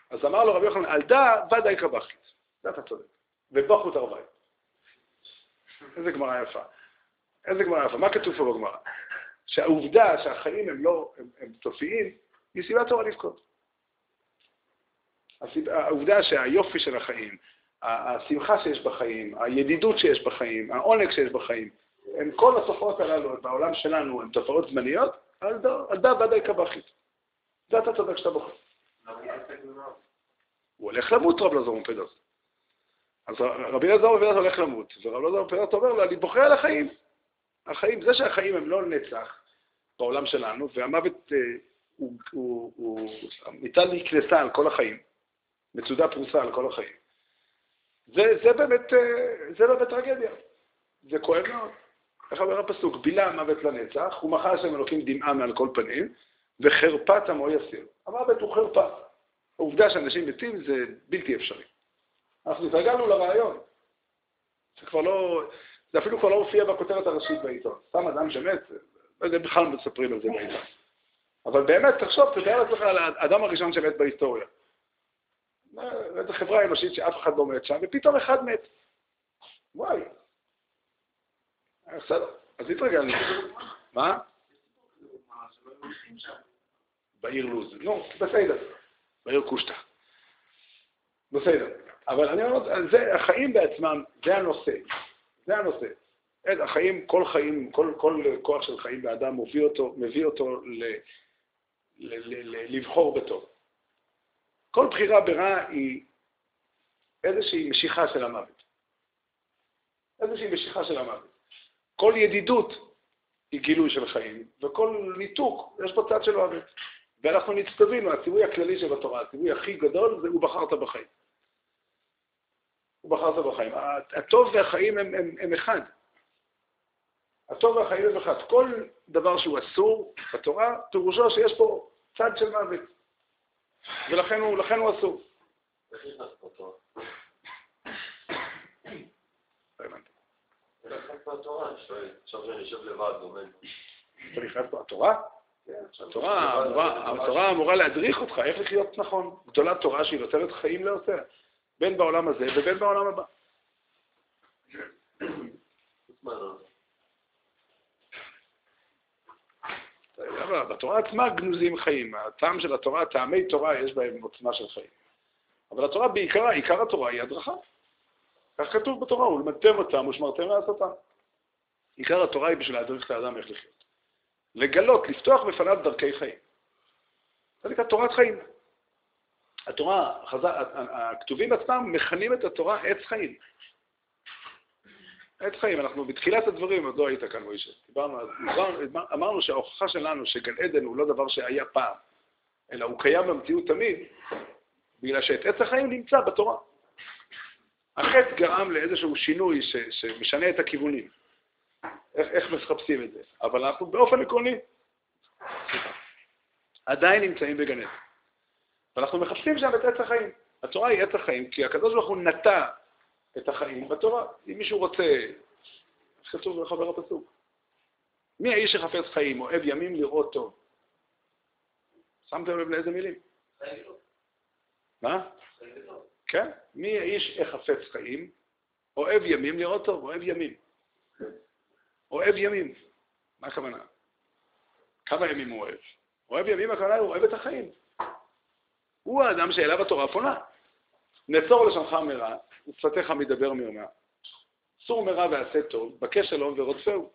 אז אמר לו רבי יוחנן, על דא ודאי קבחית. זה אתה צודק. ובוכו תרווי. איזה גמרא יפה. איזה גמרא יפה. מה כתוב פה בגמרא? שהעובדה שהחיים הם לא, הם, הם סופיים, היא סיבה טובה לבכות. העובדה שהיופי של החיים, השמחה שיש בחיים, הידידות שיש בחיים, העונג שיש בחיים, הם כל התופעות הללו בעולם שלנו הן תופעות זמניות, על דא ודאי קבחית. זה אתה צודק שאתה בוחר. הוא הולך למות רב לזור מפדוס. אז רבי אלעזר בן הולך למות, ורב אלעזר בן אומר לו, אני בוכה על החיים. החיים, זה שהחיים הם לא נצח בעולם שלנו, והמוות אה, הוא, הוא, הוא, ניתן להיכנסה על כל החיים, מצודה פרוסה על כל החיים. זה, זה באמת, אה, זה באמת טרגדיה. זה כואב מאוד. איך אומר הפסוק? בילה המוות לנצח, ומחה השם אלוקים דמעה מעל כל פנים, וחרפת עמו יסיר. המוות הוא חרפה. העובדה שאנשים מתים זה בלתי אפשרי. אנחנו התרגלנו לרעיון. זה כבר לא, זה אפילו כבר לא הופיע בכותרת הראשית בעיתון. סתם אדם שמת, לא יודע, בכלל מספרים על זה בעיתון. אבל באמת, תחשוב, תתאר לעצמך על האדם הראשון שמת בהיסטוריה. איזו חברה אנושית שאף אחד לא מת שם, ופתאום אחד מת. וואי. בסדר, אז התרגלנו. מה? בעיר לוז. נו, בסדר. בעיר קושטא. בסדר. אבל אני אומר, החיים בעצמם, זה הנושא. זה הנושא. החיים, כל חיים, כל, כל כוח של חיים באדם מביא אותו, מביא אותו ל, ל, ל, ל, לבחור בטוב. כל בחירה ברע היא איזושהי משיכה של המוות. איזושהי משיכה של המוות. כל ידידות היא גילוי של חיים, וכל ניתוק, יש פה צד של מוות. ואנחנו נצטווינו, הציווי הכללי של התורה, הציווי הכי גדול זה הוא בחרת בחיים. הוא בחרת בחיים. הטוב והחיים הם, הם, הם אחד. הטוב והחיים הם אחד. כל דבר שהוא אסור בתורה, פירושו שיש פה צד של מוות. ולכן הוא, הוא אסור. אתה נכנס פה התורה? התורה אמורה להדריך אותך איך לחיות נכון. גדולה תורה שהיא נותנת חיים לעושה, בין בעולם הזה ובין בעולם הבא. בתורה עצמה גנוזים חיים. הטעם של התורה, טעמי תורה, יש בהם עוצמה של חיים. אבל התורה בעיקרה, עיקר התורה היא הדרכה. כך כתוב בתורה, ולמדתם אותם ושמרתם לעשותם. עיקר התורה היא בשביל להדריך את האדם איך לחיות. לגלות, לפתוח בפניו דרכי חיים. זה נקרא תורת חיים. התורה, הכתובים עצמם מכנים את התורה עץ חיים. עץ חיים, אנחנו בתחילת הדברים, עוד לא היית כאן, מוישה. דיברנו, אמרנו שההוכחה שלנו שגן עדן הוא לא דבר שהיה פעם, אלא הוא קיים במציאות תמיד, בגלל שאת עץ החיים נמצא בתורה. החטא גרם לאיזשהו שינוי ש, שמשנה את הכיוונים. איך, איך מחפשים את זה? אבל אנחנו באופן עקרוני עדיין נמצאים בגן עדן. ואנחנו מחפשים שם את עץ החיים. התורה היא עץ החיים, כי הקדוש ברוך הוא נטע את החיים בתורה. אם מישהו רוצה, איך כתוב בחבר הפסוק? מי האיש שחפש חיים, אוהב ימים לראות טוב? שמתם לב לאיזה מילים? מה? כן? מי האיש החפץ חיים, אוהב ימים לראות טוב, אוהב ימים. אוהב ימים. מה הכוונה? כמה ימים הוא אוהב? אוהב ימים, הכוונה הוא אוהב את החיים. הוא האדם שאליו התורה פונה. נצור לשונך מרע, ושפתיך מדבר מרמה. סור מרע ועשה טוב, בקש שלום ורודפהו.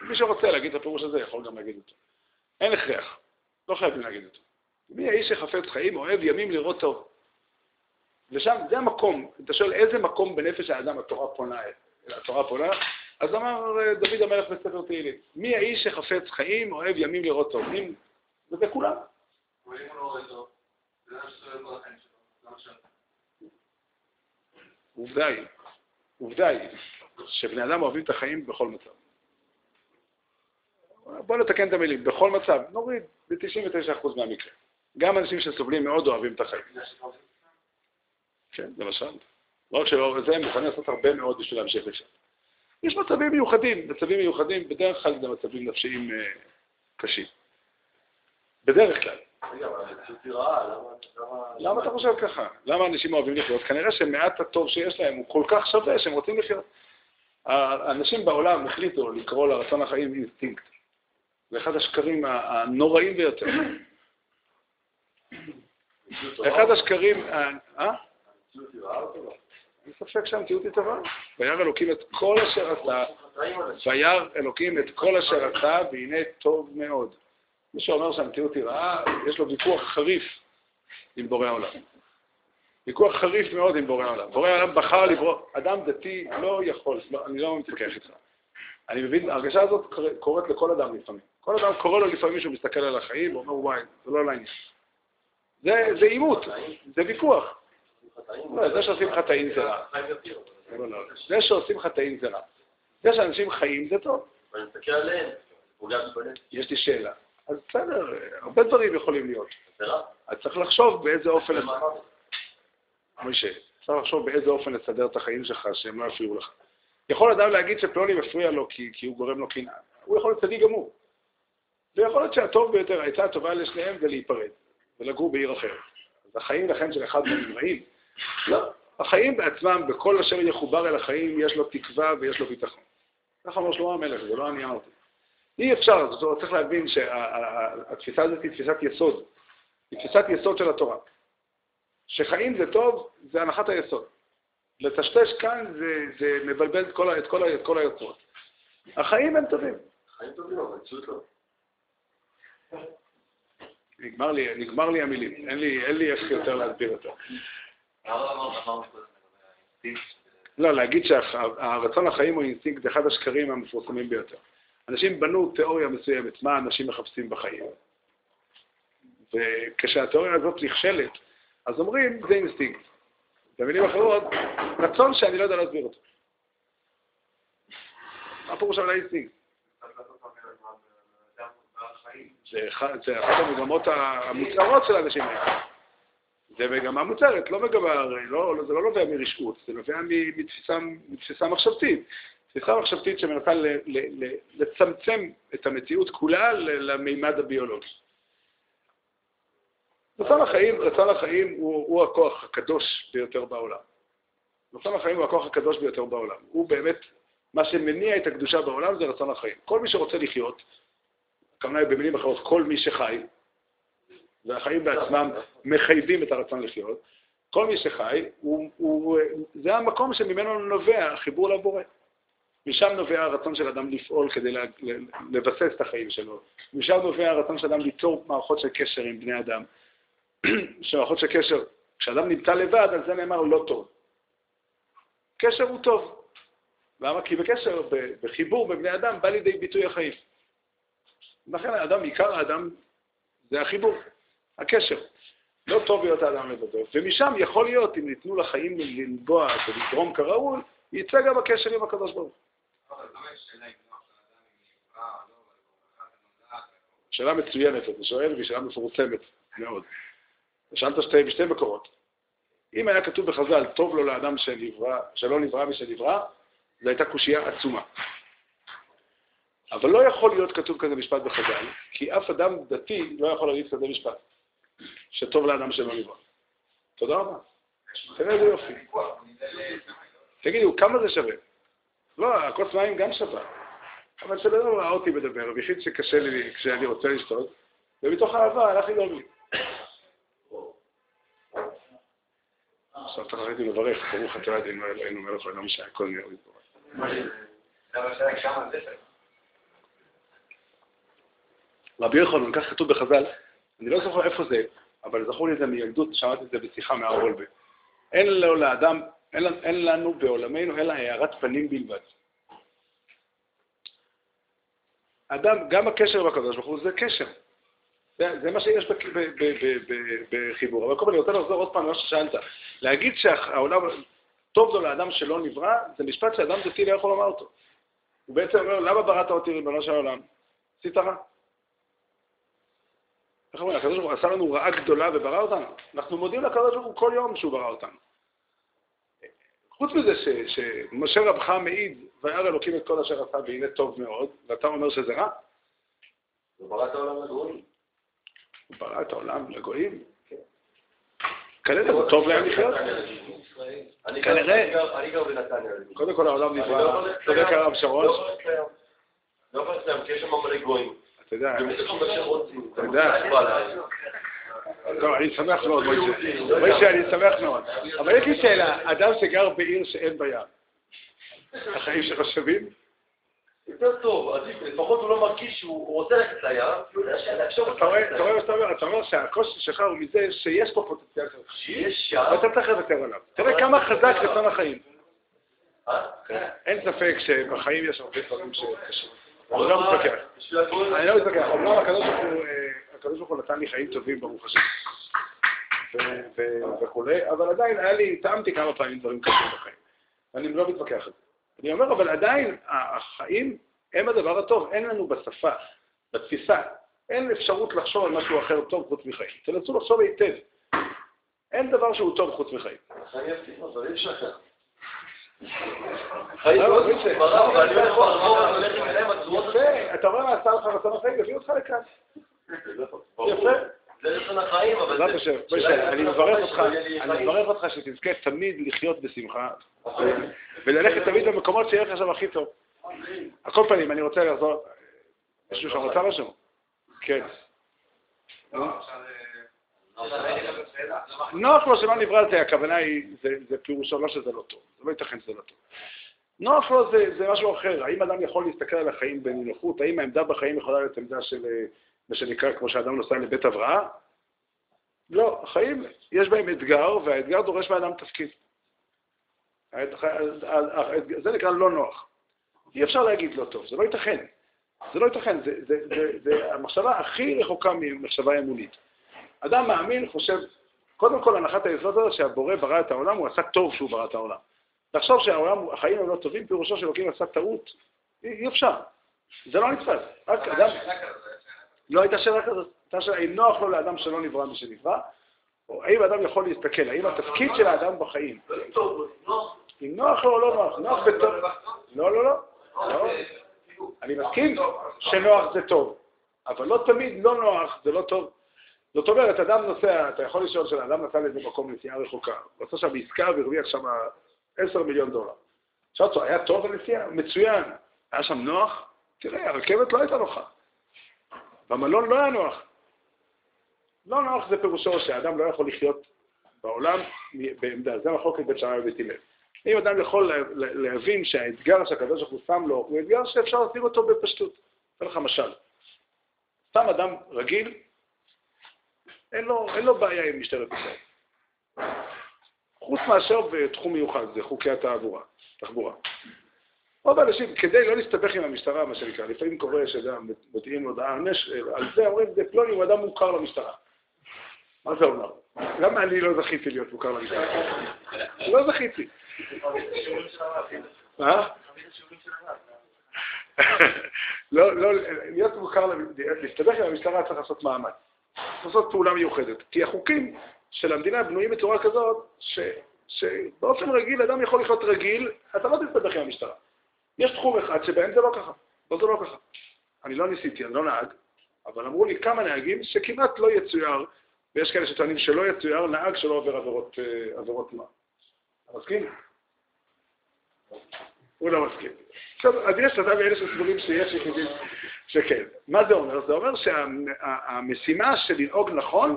מי שרוצה להגיד את הפירוש הזה יכול גם להגיד אותו. אין הכרח, לא חייבים להגיד אותו. מי האיש שחפץ חיים, אוהב ימים לראות טוב. ושם, זה המקום, אתה שואל איזה מקום בנפש האדם התורה פונה, התורה פונה, אז אמר אה, דוד המלך בספר תהילים, מי האיש שחפץ חיים, אוהב ימים לראות טוב? וזה כולם. עובדה היא, עובדה היא, שבני אדם אוהבים את החיים בכל מצב. בואו נתקן את המילים, בכל מצב, נוריד ב-99% מהמקרה. גם אנשים שסובלים מאוד אוהבים את החיים. כן, למשל. לא רק שלא, זה הם מוכנים לעשות הרבה מאוד בשביל להמשיך לשם. יש מצבים מיוחדים, מצבים מיוחדים, בדרך כלל זה מצבים נפשיים אה, קשים. בדרך כלל. למה אתה חושב ככה? למה אנשים אוהבים לחיות? כנראה שמעט הטוב שיש להם הוא כל כך שווה שהם רוצים לחיות. האנשים בעולם החליטו לקרוא לרצון החיים אינסטינקט. זה אחד השקרים הנוראים ביותר. אחד השקרים... אה? אין ספק שהמציאות היא טובה. וירא אלוקים את כל אשר עשה, וירא אלוקים את כל אשר עשה, והנה טוב מאוד. מי שאומר שהמציאות היא רעה, יש לו ויכוח חריף עם בורא העולם. ויכוח חריף מאוד עם בורא העולם. בורא העולם בחר לברוא, אדם דתי לא יכול, לא, אני לא מתווכח איתך. אני מבין, ההרגשה הזאת קורית לכל אדם לפעמים. כל אדם קורא לו לפעמים שהוא מסתכל על החיים ואומר, וואי, זה לא לעניין. זה עימות, זה ויכוח. לא, זה שעושים חטאים זה רע. זה שעושים חטאים זה רע. זה שאנשים חיים זה טוב. יש לי שאלה. אז בסדר, הרבה דברים יכולים להיות. אז צריך לחשוב באיזה אופן... משה, צריך לחשוב באיזה אופן לסדר את החיים שלך, שהם לא יפריעו לך. יכול אדם להגיד שפלוני מפריע לו כי, כי הוא גורם לו קנאה. הוא יכול להיות צדיק גמור. ויכול להיות שהטוב ביותר, העצה הטובה לשניהם זה להיפרד ולגור בעיר אחרת. אז החיים לכן של אחד מהם רעים. לא, החיים בעצמם, בכל אשר יחובר אל החיים, יש לו תקווה ויש לו ביטחון. ככה אמר שלמה המלך, זה לא אני אמרתי. אי אפשר, זאת אומרת, צריך להבין שהתפיסה הזאת היא תפיסת יסוד. היא תפיסת יסוד של התורה. שחיים זה טוב, זה הנחת היסוד. לטשטש כאן זה, זה מבלבל את כל, את, כל, את כל היוצרות. החיים הם טובים. חיים טובים, אבל פשוט לא. נגמר לי, נגמר לי המילים, אין לי, אין לי איך יותר להסביר אותו. לא, להגיד שהרצון לחיים הוא אינסטינקט זה אחד השקרים המפורסמים ביותר. אנשים בנו תיאוריה מסוימת, מה אנשים מחפשים בחיים. וכשהתיאוריה הזאת נכשלת, אז אומרים, זה אינסטינקט. במילים אחרות, רצון שאני לא יודע להסביר אותו. מה פירוש על האינסטינקט? זה אחת המגמות המוצהרות של האנשים האלה. זה מגמה מוצהרת, לא מגמה, לא, זה לא נובע מרשעות, זה נובע מתפיסה, מתפיסה מחשבתית. תפיסה מחשבתית שמנסה לצמצם את המציאות כולה למימד הביולוגי. רצון החיים, רצון החיים הוא, הוא הכוח הקדוש ביותר בעולם. רצון החיים הוא הכוח הקדוש ביותר בעולם. הוא באמת, מה שמניע את הקדושה בעולם זה רצון החיים. כל מי שרוצה לחיות, הכוונה במילים אחרות, כל מי שחי, והחיים בעצמם מחייבים את הרצון לחיות, כל מי שחי, הוא, הוא, זה המקום שממנו נובע החיבור לבורא. משם נובע הרצון של אדם לפעול כדי לבסס את החיים שלו. משם נובע הרצון של אדם ליצור מערכות של קשר עם בני אדם. שמערכות של קשר, כשאדם נמצא לבד, על זה נאמר לא טוב. קשר הוא טוב. למה? כי בקשר, בחיבור בבני אדם, בא לידי ביטוי החיים. לכן האדם, עיקר האדם, זה החיבור, הקשר. לא טוב להיות האדם לבדו. ומשם יכול להיות, אם ניתנו לחיים לנבוע ולתרום כראוי, יצא גם הקשר עם הקדוש ברוך שאלה מצוינת, אתה שואל, והיא שאלה מפורסמת מאוד. שאלת שתי, בשתי מקורות. אם היה כתוב בחז"ל, טוב לו לאדם שנברא, שלא נברא ושנברא, זו הייתה קושייה עצומה. אבל לא יכול להיות כתוב כזה משפט בחז"ל, כי אף אדם דתי לא יכול להגיד כזה משפט, שטוב לאדם שלא נברא. תודה רבה. תראה איזה יופי. תגידו, כמה זה שווה? לא, הכוס מים גם שווה. אבל אדם ראה אותי מדבר, והחליט שקשה לי כשאני רוצה לשתות, ומתוך אהבה הלך לדאוג לי. עכשיו אתה חייב לברך, ברוך אתה ידינו אלוהינו מלך העולם שהכל נהיה להתברך. רבי יוחנן, כך כתוב בחז"ל, אני לא זוכר איפה זה, אבל זכור לי את זה מילדות, שמעתי את זה בשיחה מהר וולבה. אין לו לאדם, אין, אין לנו בעולמנו אלא הארת פנים בלבד. אדם, גם הקשר עם הקדוש ברוך הוא זה קשר. זה, זה מה שיש בחיבור. אבל קודם אני רוצה לחזור עוד פעם למה ששאלת. להגיד שהעולם, טוב לו לאדם שלא נברא, זה משפט שאדם דתי לא יכול לומר אותו. הוא בעצם אומר, למה בראת אותי ריבונו של העולם? עשית רע. איך אומרים, הקדוש ברוך הוא עשה לנו רעה גדולה וברא אותנו. אנחנו מודים לקדוש ברוך הוא כל יום שהוא ברא אותנו. חוץ מזה ש, שמשה רבך מעיד, וירא אלוקים את כל אשר עשה והנה טוב מאוד, ואתה אומר שזה רע? הוא ברא את העולם לגויים. הוא ברא את העולם לגויים? כנראה זה טוב להם לחיות. כנראה. אני גר בנתניה. קודם כל העולם נברא, צודק הרב שרון. לא יכול להיות כי יש שם מלא גויים. אתה יודע, אתה יודע. טוב, אני שמח מאוד, מוישה. מוישה, אני שמח מאוד. אבל יש לי שאלה, אדם שגר בעיר שאין בה ים, החיים שלך שווים? יותר טוב, עדיף, לפחות הוא לא מרגיש שהוא רוצה ללכת לים, כי הוא יודע שאפשר... אתה רואה? אתה אומר שהקושי שלך הוא מזה שיש פה פוטנציאל שלך. שיש שם... ואתה צריך לוותר עליו. תראה כמה חזק רצון החיים. אה? אין ספק שבחיים יש הרבה דברים שקשים. אני לא מתווכח. אני לא מתווכח. אומנם הקדוש ברוך הוא נתן לי חיים טובים, ברוך השם. וכולי, אבל עדיין היה לי, טעמתי כמה פעמים דברים קשים בחיים. אני לא מתווכח על זה. אני אומר, אבל עדיין החיים הם הדבר הטוב. אין לנו בשפה, בתפיסה, אין אפשרות לחשוב על משהו אחר טוב חוץ מחיים. תנסו לחשוב היטב. אין דבר שהוא טוב חוץ מחיים. חיים יפים, אבל אי אפשר ככה. אתה רואה מה עשה לך רצון החיים, הביא אותך לכאן. יפה. זה רצון החיים, אבל... בעזרת השם, אני מברך אותך, אני מברך אותך שתזכה תמיד לחיות בשמחה, וללכת תמיד למקומות שיהיה לך שם הכי טוב. על כל פנים, אני רוצה לחזור, מישהו שם רצה משהו? כן. נוח לו שלא נברא זה, הכוונה היא, זה, פירושו לא שזה לא טוב, זה לא ייתכן שזה לא טוב. נוח לו זה, משהו אחר, האם אדם יכול להסתכל על החיים בנינוחות, האם העמדה בחיים יכולה להיות עמדה של, אה, מה שנקרא, כמו שאדם נוסע לבית הבראה? לא, החיים, יש בהם אתגר, והאתגר דורש מאדם תפקיד. זה נקרא לא נוח. אי אפשר להגיד לא טוב, זה לא ייתכן. זה לא ייתכן, זה המחשבה הכי רחוקה ממחשבה אמונית. אדם מאמין חושב, קודם כל הנחת היסוד הזאת שהבורא ברא את העולם, הוא עשה טוב שהוא ברא את העולם. לחשוב שהחיים הם לא טובים, פירושו שאלוקים עשה טעות, אי אפשר. זה לא נתפס. רק אדם... לא הייתה שאלה כזאת. הייתה שאלה, אם נוח לו לאדם שלא נברא משנברא, או האם אדם יכול להסתכל, האם התפקיד של האדם בחיים, אם נוח לו או לא נוח, נוח בטוב. לא, לא, לא. לא. אני מסכים שנוח זה טוב, אבל לא תמיד לא נוח זה לא טוב. זאת אומרת, אדם נוסע, אתה יכול לשאול שאדם נסע לאיזה מקום נסיעה רחוקה, הוא עשה שם עסקה והרוויח שם 10 מיליון דולר. שאלת אותו, היה טוב הנסיעה? מצוין. היה שם נוח? תראה, הרכבת לא הייתה נוחה. במלון לא היה נוח. לא נוח זה פירושו שהאדם לא יכול לחיות בעולם בעמדה. זה מחלוקת בית שמאי ובית הלל. אם אדם יכול להבין שהאתגר שהקדוש ברוך הוא שם לו הוא אתגר שאפשר להסביר אותו בפשטות. אתן לך משל. סתם אדם רגיל, אין לו, אין לו בעיה עם משטרת ישראל. חוץ מאשר בתחום מיוחד, זה חוקי התעבורה, תחבורה. רוב האנשים, כדי לא להסתבך עם המשטרה, מה שנקרא, לפעמים קורה שאדם מודיעים הודעה על זה, אומרים, זה פלוני הוא אדם מוכר למשטרה. מה זה אומר? למה אני לא זכיתי להיות מוכר למשטרה? לא זכיתי. מה? לא, לא, להיות מוכר, להסתבך עם המשטרה צריך לעשות מאמץ. לעשות פעולה מיוחדת. כי החוקים של המדינה בנויים בצורה כזאת, ש, שבאופן רגיל אדם יכול לחיות רגיל, אתה לא תסתבך עם המשטרה. יש תחום אחד שבהם זה לא ככה. לא זה לא ככה. אני לא ניסיתי, אני לא נהג, אבל אמרו לי כמה נהגים שכמעט לא יצויר, ויש כאלה שטוענים שלא יצויר, נהג שלא עובר עבירות, אה, עבירות תנועה. אתה מסכים? הוא לא מסכים. עכשיו, אז יש אתה ואלה שסבורים שיש יחידים שכן. מה זה אומר? זה אומר שהמשימה של לנהוג נכון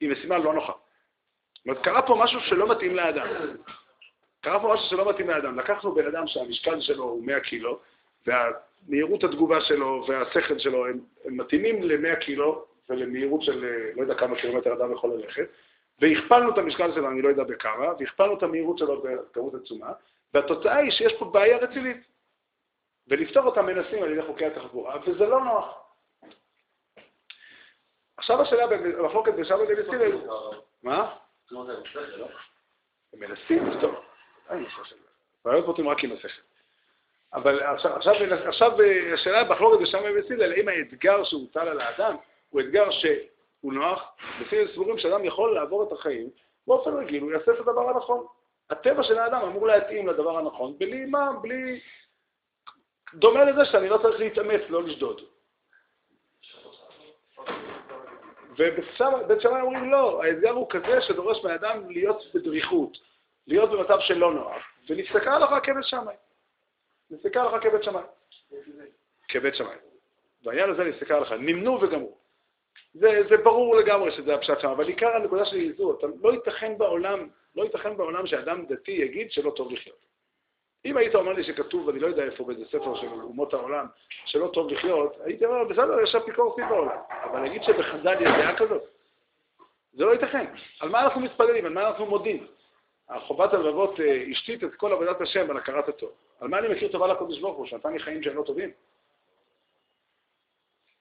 היא משימה לא נוחה. זאת קרה פה משהו שלא מתאים לאדם. קרה פה משהו שלא מתאים לאדם. לקחנו בן אדם שהמשקל שלו הוא 100 קילו, והמהירות התגובה שלו והשכל שלו הם, הם מתאימים ל-100 קילו ולמהירות של לא יודע כמה קילומטר אדם יכול ללכת, והכפלנו את המשקל שלו, אני לא יודע בכמה, והכפלנו את המהירות שלו בכמות עצומה, והתוצאה היא שיש פה בעיה רצינית. ולפתור אותה מנסים על ידי חוקי התחבורה, וזה לא נוח. עכשיו השאלה במחלוקת בין שם לבין סילל, מה? הם מנסים לפתור. בעיות פותרים רק עם השכל. אבל עכשיו, השאלה במחלוקת בין שם לבין סילל, האם האתגר שהוטל על האדם הוא אתגר שהוא נוח, לפי סבורים שאדם יכול לעבור את החיים, באופן רגיל הוא יעשה את הדבר הנכון. הטבע של האדם אמור להתאים לדבר הנכון, בלי מה? בלי... דומה לזה שאני לא צריך להתאמץ, לא לשדוד. ובית שמאי אומרים לא, האתגר הוא כזה שדורש מהאדם להיות בדריכות, להיות במצב של לא נוח, ונסתכל עליך כבית שמאי. נסתכל עליך כבית שמאי. כבית שמאי. בעניין הזה נסתכל עליך, נמנו וגמרו. זה, זה ברור לגמרי שזה הפשט שם, אבל עיקר הנקודה שלי היא זו, לא ייתכן בעולם, לא ייתכן בעולם שאדם דתי יגיד שלא טוב לחיות. אם היית אומר לי שכתוב, ואני לא יודע איפה, באיזה ספר של אומות העולם, שלא טוב לחיות, הייתי אומר, בסדר, יש אפיקורסים בעולם. אבל להגיד שבחז"ל יש דעה כזאת, זה לא ייתכן. על מה אנחנו מתפללים? על מה אנחנו מודים? חובת הלבבות אה, השתית את כל עבודת השם על הכרת הטוב. על מה אני מכיר טובה לקודש ברוך הוא, שנתן לי חיים שהם לא טובים?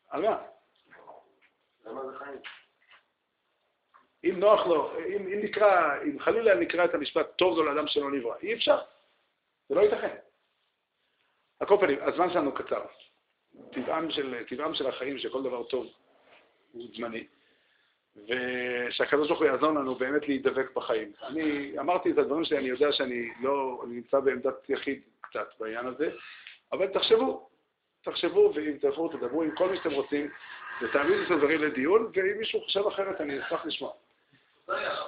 על מה? אם נוח לו, אם, אם נקרא, אם חלילה נקרא את המשפט טוב לו לאדם שלא נברא, אי אפשר. זה לא ייתכן. על כל פנים, הזמן שלנו קצר. טבעם של, טבעם של החיים שכל דבר טוב הוא זמני. ו... שהקדוש ברוך הוא יעזור לנו באמת להידבק בחיים. אני אמרתי את הדברים שלי, אני יודע שאני לא, אני נמצא בעמדת יחיד קצת בעניין הזה, אבל תחשבו, תחשבו, ואם תלכו, תדברו עם כל מי שאתם רוצים, ותעמידו את הדברים לדיון, ואם מישהו חושב אחרת, אני אשמח לשמוע.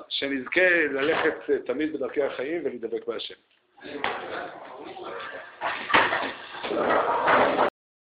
שנזכה ללכת תמיד בדרכי החיים ולהידבק בהשם.